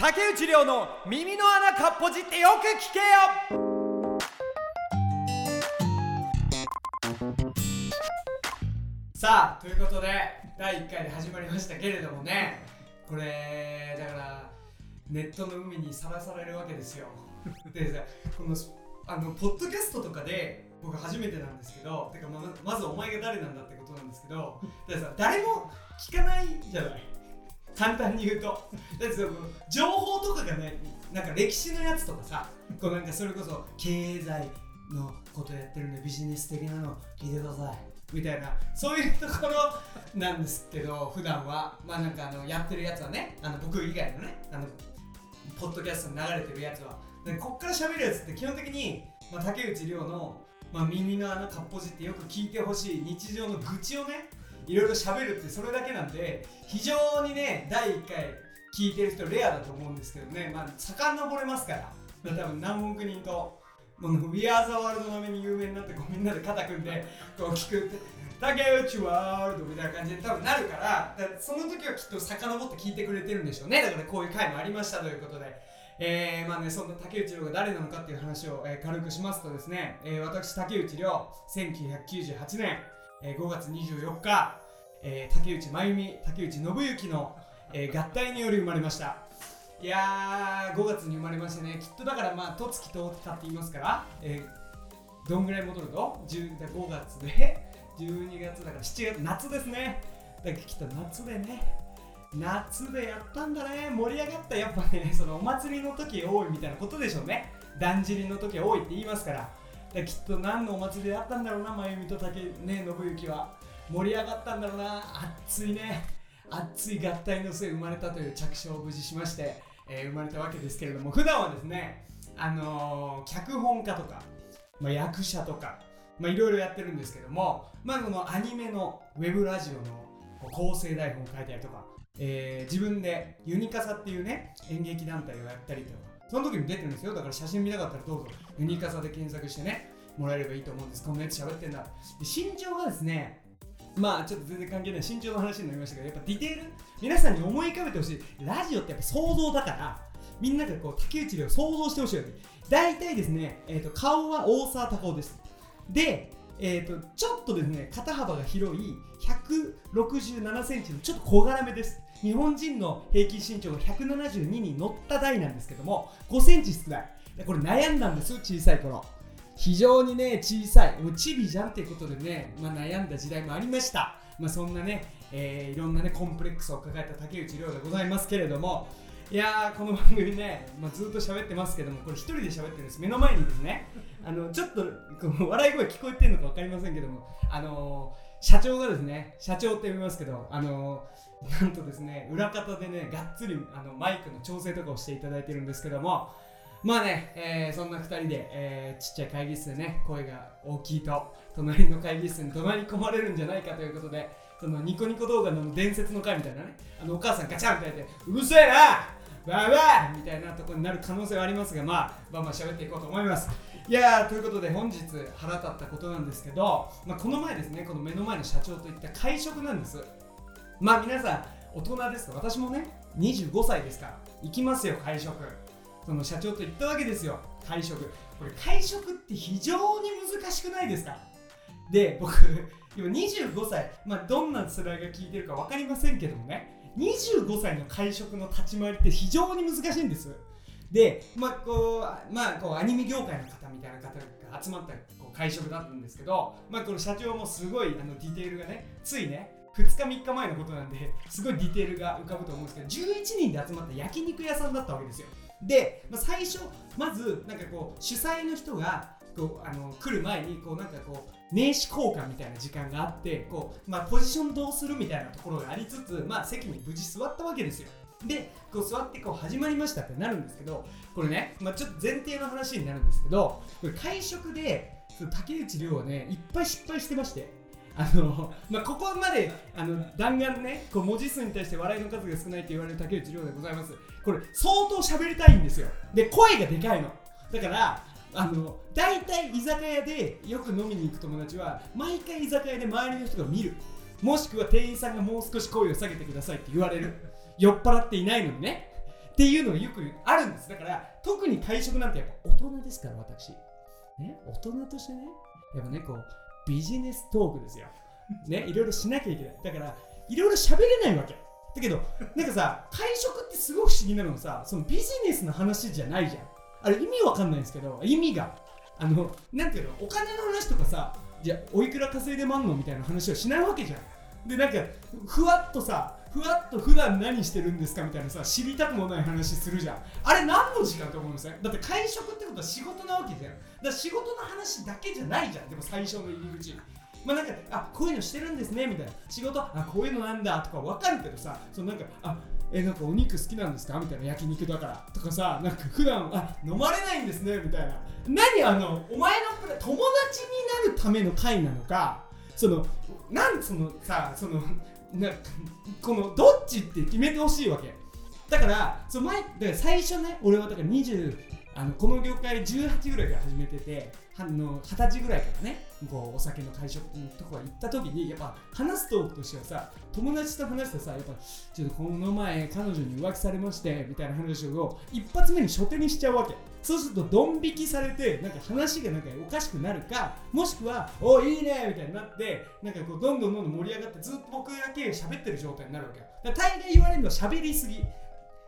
竹内涼の耳の穴かっぽじってよく聞けよ。さあということで第1回で始まりましたけれどもね。これだからネットの海にさらされるわけですよ。でさこのあのポッドキャストとかで僕初めてなんですけどてかままずお前が誰なんだってことなんですけどださ誰も聞かないじゃない。簡単に言うと。だってその情報とかがねなんか歴史のやつとかさこうなんかそれこそ経済のことやってるんでビジネス的なの聞いてくださいみたいなそういうところなんですけど普段は。まあなんかあのやってるやつはねあの僕以外のねあのポッドキャストに流れてるやつは。でこっから喋るやつって基本的に、まあ、竹内涼の、まあ、耳の穴かっぽじってよく聞いてほしい日常の愚痴をねいろいろ喋るってそれだけなんで非常にね第1回聞いてる人レアだと思うんですけどね。まあ遡れますから。多分何億人ともう We Are the World のめに有名になってこうみんなで肩組んでこう聞くって。竹内ワールドみたいな感じで多分なるからからその時はきっと遡って聞いてくれてるんでしょうね。だからこういう回もありましたということで。えー、まあねそんな竹内涼が誰なのかっていう話を、えー、軽くしますとですね、えー、私竹内涼1998年、えー、5月24日、えー、竹内真由美竹内信之の、えー、合体により生まれました。いやー5月に生まれましてねきっとだからまあとつきとったって言いますから、えー、どんぐらい戻ると10 5月で？12月だから7月夏ですね。だからきっと夏でね。夏でやったんだね。盛り上がった。やっぱねそのお祭りの時多いみたいなことでしょうね。だんじりの時多いって言いますから。だきっと何のお祭りでやったんだろうな真由美と竹ね信行は。盛り上がったんだろうな。熱いね。熱い合体の末生まれたという着想を無事しまして、えー生まれたわけですけれども。普段はですねあのー脚本家とか、まあ、役者とかまあいろいろやってるんですけどもまあこのアニメのウェブラジオの構成台本を書いたりとかえー自分でユニカサっていうね演劇団体をやったりとかその時に出てるんですよ。だから写真見たかったらどうぞ。ユニカサで検索してねもらえればいいと思うんです。こんなやつ喋ってんだで身長がですねまあちょっと全然関係ない。身長の話になりましたけどやっぱディテール皆さんに思い浮かべてほしい。ラジオってやっぱ想像だからみんながこう竹内涼を想像してほしいわけ。大体ですね、えー、と顔は大沢たかおです。で、えー、とちょっとですね肩幅が広い167センチのちょっと小柄めです。日本人の平均身長が172に乗った台なんですけども5センチ少ない。これ悩んだんです小さい頃。非常にね小さい。もうチビじゃんっていうことでね、まあ、悩んだ時代もありました。まあそんなね、えーいろんなねコンプレックスを抱えた竹内涼でございますけれどもいやーこの番組ね、まあ、ずっと喋ってますけどもこれ一人で喋ってるんです。目の前にですねあのちょっとこの笑い声聞こえてるのか分かりませんけどもあのー社長がですね社長って呼びますけどあのなんとですね裏方でねがっつりあのマイクの調整とかをしていただいてるんですけどもまあね、えーそんな2人で、えーちっちゃい会議室でね声が大きいと隣の会議室に怒鳴り込まれるんじゃないかということでそのニコニコ動画の伝説の回みたいなねあのお母さんガチャンってやってうるせえなバーバーみたいなところになる可能性はありますがまあバンバン喋っていこうと思います。いやーということで本日腹立ったことなんですけど、まあ、この前ですねこの目の前の社長といった会食なんです。まあ皆さん大人ですか私もね25歳ですから行きますよ会食。その社長と言ったわけですよ会食。これ会食って非常に難しくないですか？で僕今25歳まあどんな世代が聞いてるか分かりませんけどもね25歳の会食の立ち回りって非常に難しいんです。でまあこうまあこうアニメ業界の方みたいな方が集まったこう会食だったんですけどまあこの社長もすごいあのディテールがねついね2日3日前のことなんですごいディテールが浮かぶと思うんですけど11人で集まった焼肉屋さんだったわけですよ。で、まあ、最初まずなんかこう主催の人がこうあの来る前にこうなんかこう名刺交換みたいな時間があってこう、まあ、ポジションどうするみたいなところがありつつ、まあ、席に無事座ったわけですよ。でこう座ってこう始まりましたってなるんですけどこれね、まあ、ちょっと前提の話になるんですけどこれ会食で竹内涼はねいっぱい失敗してましてあのまあ、ここまであの弾丸ねこう文字数に対して笑いの数が少ないと言われる竹内涼でございます。これ相当喋りたいんですよ。で声がでかいの。だからあの大体居酒屋でよく飲みに行く友達は毎回居酒屋で周りの人が見る。もしくは店員さんがもう少し声を下げてくださいって言われる。酔っ払っていないのにね。っていうのがよくあるんです。だから特に会食なんてやっぱ大人ですから私。ね大人としてね。やっぱねこうビジネストークですよ。ねいろいろしなきゃいけない。だからいろいろ喋れないわけ。だけどなんかさ会食ってすごく不思議なのさそのビジネスの話じゃないじゃん。あれ意味わかんないんですけど意味が。あのなんていうのお金の話とかさじゃあおいくら稼いでまんのみたいな話はしないわけじゃん。でなんかふわっとさふわっと普段何してるんですかみたいなさ知りたくもない話するじゃん。あれ何の時間と思うんですよだって会食ってことは仕事なわけじゃん。だ仕事の話だけじゃないじゃん。でも最初の入り口。まあなんかあこういうのしてるんですねみたいな。仕事あこういうのなんだとか分かるけどさそのなんかあえなんかお肉好きなんですかみたいな焼肉だからとかさなんか普段あ飲まれないんですねみたいな。何あのお前の友達になるための会なのかそのなんそのさそのな このどっちって決めてほしいわけ。だからその前だから最初ね俺はだから20あのこの業界18ぐらいから始めててはの20歳ぐらいからねこうお酒の会食のとこ行った時にやっぱ話すトークとしてはさ友達と話してさやっぱちょっとこの前彼女に浮気されましてみたいな話を一発目に初手にしちゃうわけ。そうするとドン引きされてなんか話がなんかおかしくなるかもしくはおいいねみたいになってなんかこうどんどんどんどん盛り上がってずっと僕だけ喋ってる状態になるわけだ大概言われるのは喋りすぎ。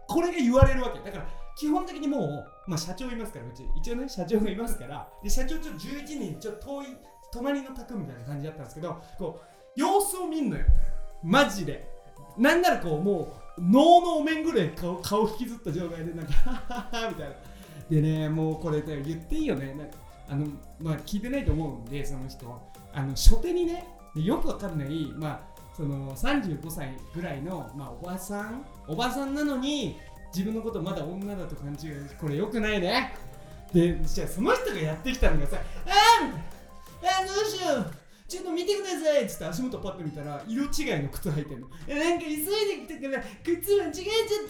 これが言われるわけだから基本的にもう、まあ、社長いますからうち。一応ね社長がいますから。で社長ちょっと11人ちょっと遠い隣の宅みたいな感じだったんですけどこう様子を見んのよ。マジで。なんならこうもう脳のお面ぐらい顔顔引きずった状態でなんか ハハハみたいな。でねもうこれ、言っていいよね。なんかあのまあ聞いてないと思うんでその人。あの初手にねよくわかんないまあその35歳ぐらいの、まあ、おばさん。おばさんなのに自分のことまだ女だと勘違いこれよくないね。でじゃあその人がやってきたのがさ「あーみたいなあどうしよう。ちょっと見てください」っつって足元パッと見たら色違いの靴履いてんの「えなんか急いできたから靴間違えち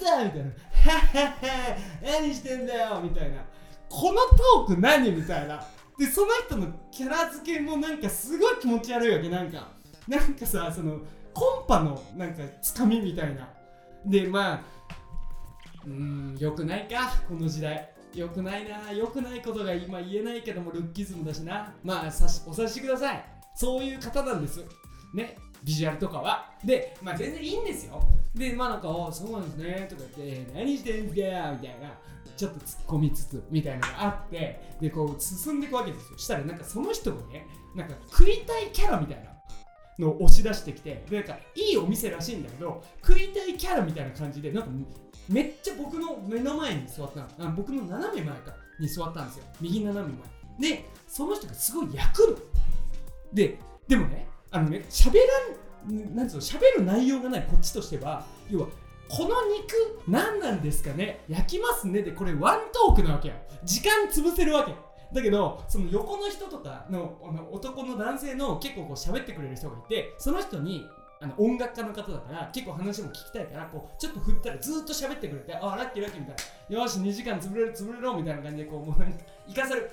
ゃった」みたいな「何してんだよ」みたいなこのトーク何？みたいな。でその人のキャラ付けもなんかすごい気持ち悪いわけ。なんかなんかさそのコンパのなんかつかみみたいな。でまあうーんよくないかこの時代。よくないなよくないことが今言えないけどもルッキズムだしな。まあお察しください。そういう方なんです。ねビジュアルとかは。でまあ全然いいんですよ。でまあなんか「おそうなんですね」とか言って「何してんすか?」みたいなちょっと突っ込みつつみたいなのがあってでこう進んでいくわけですよ。したらなんかその人がねなんか食いたいキャラみたいなのを押し出してきてなんかいいお店らしいんだけど食いたいキャラみたいな感じでなんかめっちゃ僕の目の前に座ったの。あ僕の斜め前かに座ったんですよ。右斜め前。でその人がすごい焼くのででもねあのね喋らんなんつうの喋る内容がないこっちとしては要はこの肉何なんですかね焼きますねでこれワントークなわけよ時間潰せるわけだけどその横の人とかのの男の男性の結構こう喋ってくれる人がいてその人にあの音楽家の方だから結構話も聞きたいからこうちょっと振ったらずっと喋ってくれてあラッキーラッキーみたいな。よし2時間潰れる潰れろみたいな感じでこうもうなんか行かせる。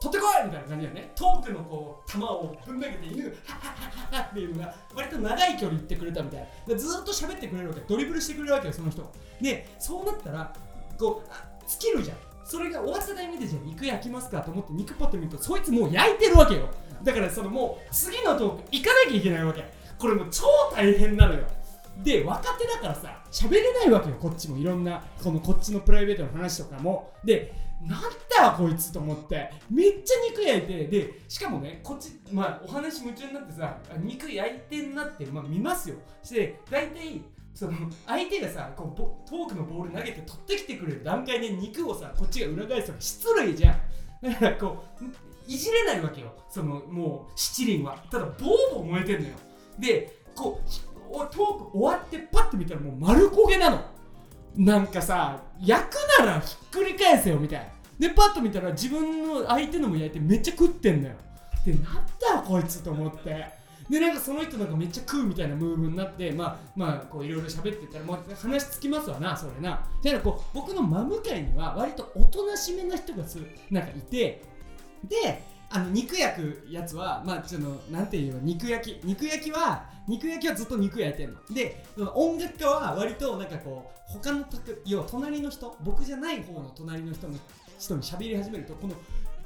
取ってこい！みたいな感じだよね。トークのこう球をぶん投げて犬がハッハッハッハっていうのが割と長い距離行ってくれたみたいな。でずっと喋ってくれるわけドリブルしてくれるわけよその人。でそうなったらこうあ尽きるじゃん。それが終わったタイミングでじゃあ肉焼きますかと思って肉パッと見るとそいつもう焼いてるわけよ。だからそのもう次のトーク行かなきゃいけないわけ。これもう超大変なのよ。で若手だからさ喋れないわけよこっちも。いろんなこのこっちのプライベートの話とかも。でなんだよこいつと思って。めっちゃ肉焼いてでしかもねこっちまあお話夢中になってさ肉焼いてんなって、まあ、見ますよ。して大体その相手がさこうトークのボール投げて取ってきてくれる段階で肉をさこっちが裏返すのが失礼じゃん。だからこういじれないわけよ。そのもう七輪は。ただボーボー燃えてんのよ。でこうおトーク終わってパッと見たらもう丸焦げなの。なんかさ焼くならひっくり返せよみたいな。でパッと見たら自分の相手のも焼いてめっちゃ食ってんのよ。でなんだよこいつと思って。でなんかその人なんかめっちゃ食うみたいなムーブになってまあまあこういろいろ喋ってたらもう話つきますわなそれな。だからこう僕の真向かいには割とおとなしめな人がすなんかいて。であの肉焼くやつはまあちょっとなんていうの肉焼き。肉焼きは肉焼きはずっと肉焼いてんの。でその音楽家は割となんかこう他の要は隣の人僕じゃない方の隣の人の人に喋り始めるとこの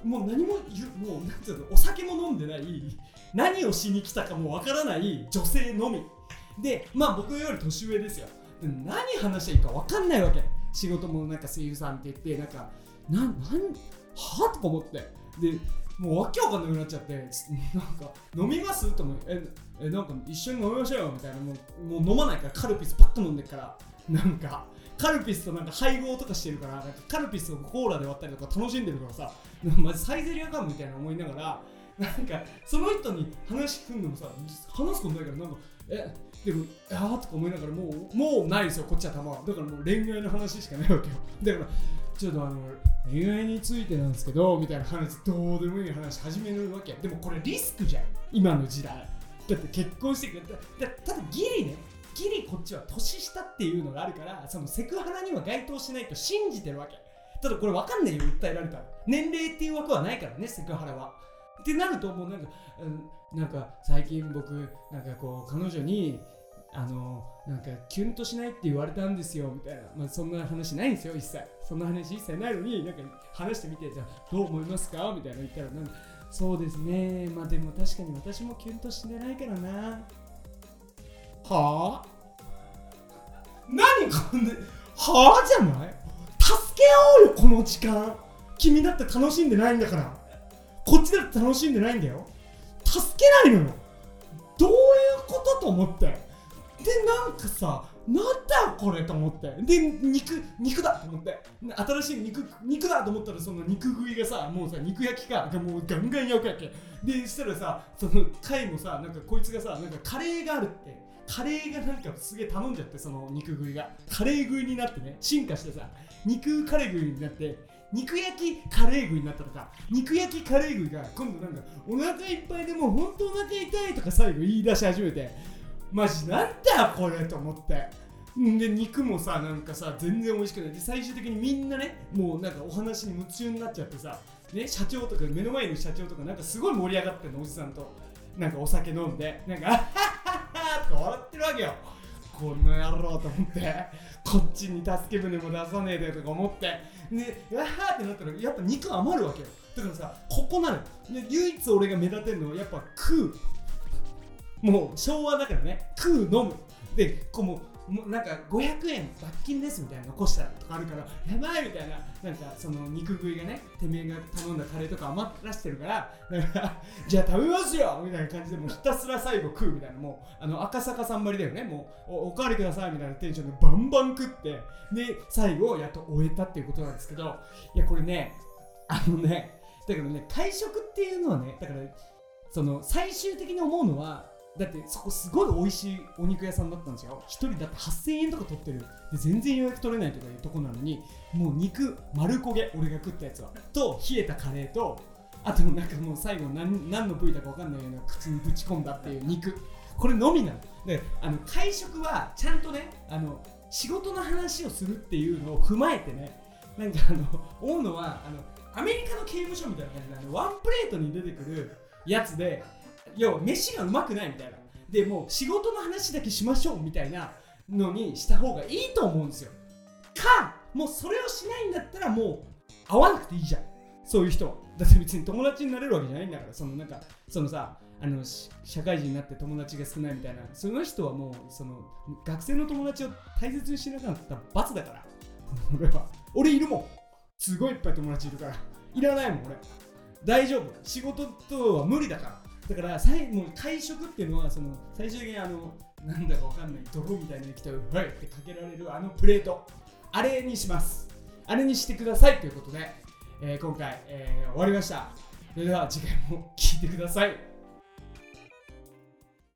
もう何も言うもうなんていうのお酒も飲んでない何をしに来たかもわからない女性のみ。でまあ僕より年上ですよ。何話していいか分かんないわけ。仕事もなんか声優さんって言ってなんかなんなんは？とか思って。でもうわけわかんなくなっちゃってなんか飲みます？と思う。ええなんか一緒に飲みましょうよみたいな。もうもう飲まないからカルピスパッと飲んでから。なんかカルピスとなんか配合とかしてるからなんかカルピスをコーラで割ったりとか楽しんでるからさ。まずサイゼリアかみたいな思いながらなんかその人に話組んでもさ話すことないからなんかえでもあーとか思いながらもうもうないですよこっちは玉だからもう恋愛の話しかないわけよ。だからちょっとあの恋愛についてなんですけどみたいな話どうでもいい話始めるわけ。でもこれリスクじゃん。今の時代。だって結婚してくれたただギリねギリこっちは年下っていうのがあるからそのセクハラには該当しないと信じてるわけ。ただこれ分かんないよ訴えられたら。年齢っていう枠はないからねセクハラは。ってなるともうなんか、うん、なんか最近僕なんかこう彼女にあのなんかキュンとしないって言われたんですよみたいな、まあ、そんな話ないんですよ一切。そんな話一切ないのになんか話してみてじゃあどう思いますか？みたいな言ったらなんかそうですね。まあでも確かに私もキュンとしてないからな。はあ？何こんなはあじゃない？助け合うよこの時間。君だって楽しんでないんだから。こっちだって楽しんでないんだよ。助けないのよ。どういうことと思って。なんかさなんだこれと思って。で肉肉だと思って。新しい肉肉だと思ったらその肉食いがさもうさ肉焼きか。がもうガンガン焼くわけ。でしたらさその貝もさなんかこいつがさなんかカレーがあるって。カレーがなんかすげえ頼んじゃってその肉食いが。カレー食いになってね。進化してさ肉カレー食いになって。肉焼きカレー食いになったとか。肉焼きカレー食いが今度なんかお腹いっぱいでもうほんとお腹痛いとか最後言い出し始めて。マジなんだこれと思って。で肉もさなんかさ全然美味しくない。で最終的にみんなねもうなんかお話に夢中になっちゃってさね社長とか目の前の社長とかなんかすごい盛り上がってんのおじさんと。なんかお酒飲んでなんかあっはっはっはとか笑ってるわけよ。この野郎と思って。こっちに助け舟も出さねえでとか思って。でわーってなったらやっぱ肉余るわけよ。だからさここなので唯一俺が目立てるのはやっぱ食う。もう昭和だからね。食う飲む。でこうもうなんか500円罰金ですみたいな残したらとかあるからやばいみたいななんかその肉食いがねてめえが頼んだカレーとか余らしてるからだからじゃあ食べますよみたいな感じでもうひたすら最後食うみたいなもうあの赤坂さんばりだよね。もうおおかわりくださいみたいなテンションでバンバン食ってで最後やっと終えたっていうことなんですけどいやこれねあのねだからね会食っていうのはねだからその最終的に思うのはだってそこすごい美味しいお肉屋さんだったんですよ。1人だって8000円とか取ってる。で全然予約取れないとかいうとこなのにもう肉丸焦げ俺が食ったやつは。と冷えたカレーとあとなんかもう最後何何の部位だか分かんないような口にぶち込んだっていう肉。これのみなの。であの会食はちゃんとねあの仕事の話をするっていうのを踏まえてねなんかあの思うのはあのアメリカの刑務所みたいな感じであのワンプレートに出てくるやつで要は飯がうまくないみたいな。でもう仕事の話だけしましょうみたいなのにした方がいいと思うんですよ。かもうそれをしないんだったらもう会わなくていいじゃん。そういう人だって別に友達になれるわけじゃないんだから。そのなんかそのさあの社会人になって友達が少ないみたいな。その人はもうその学生の友達を大切にしなかったら罰だから。俺は。俺いるもん。すごいいっぱい友達いるから。いらないもん俺。大丈夫。仕事とは無理だから。だから最もう会食っていうのはその最終的にあのなんだかわかんない泥みたいなのに来てはいってかけられるあのプレート。あれにします。あれにしてくださいということで、えー今回、えー終わりました。それでは次回も聴いてください。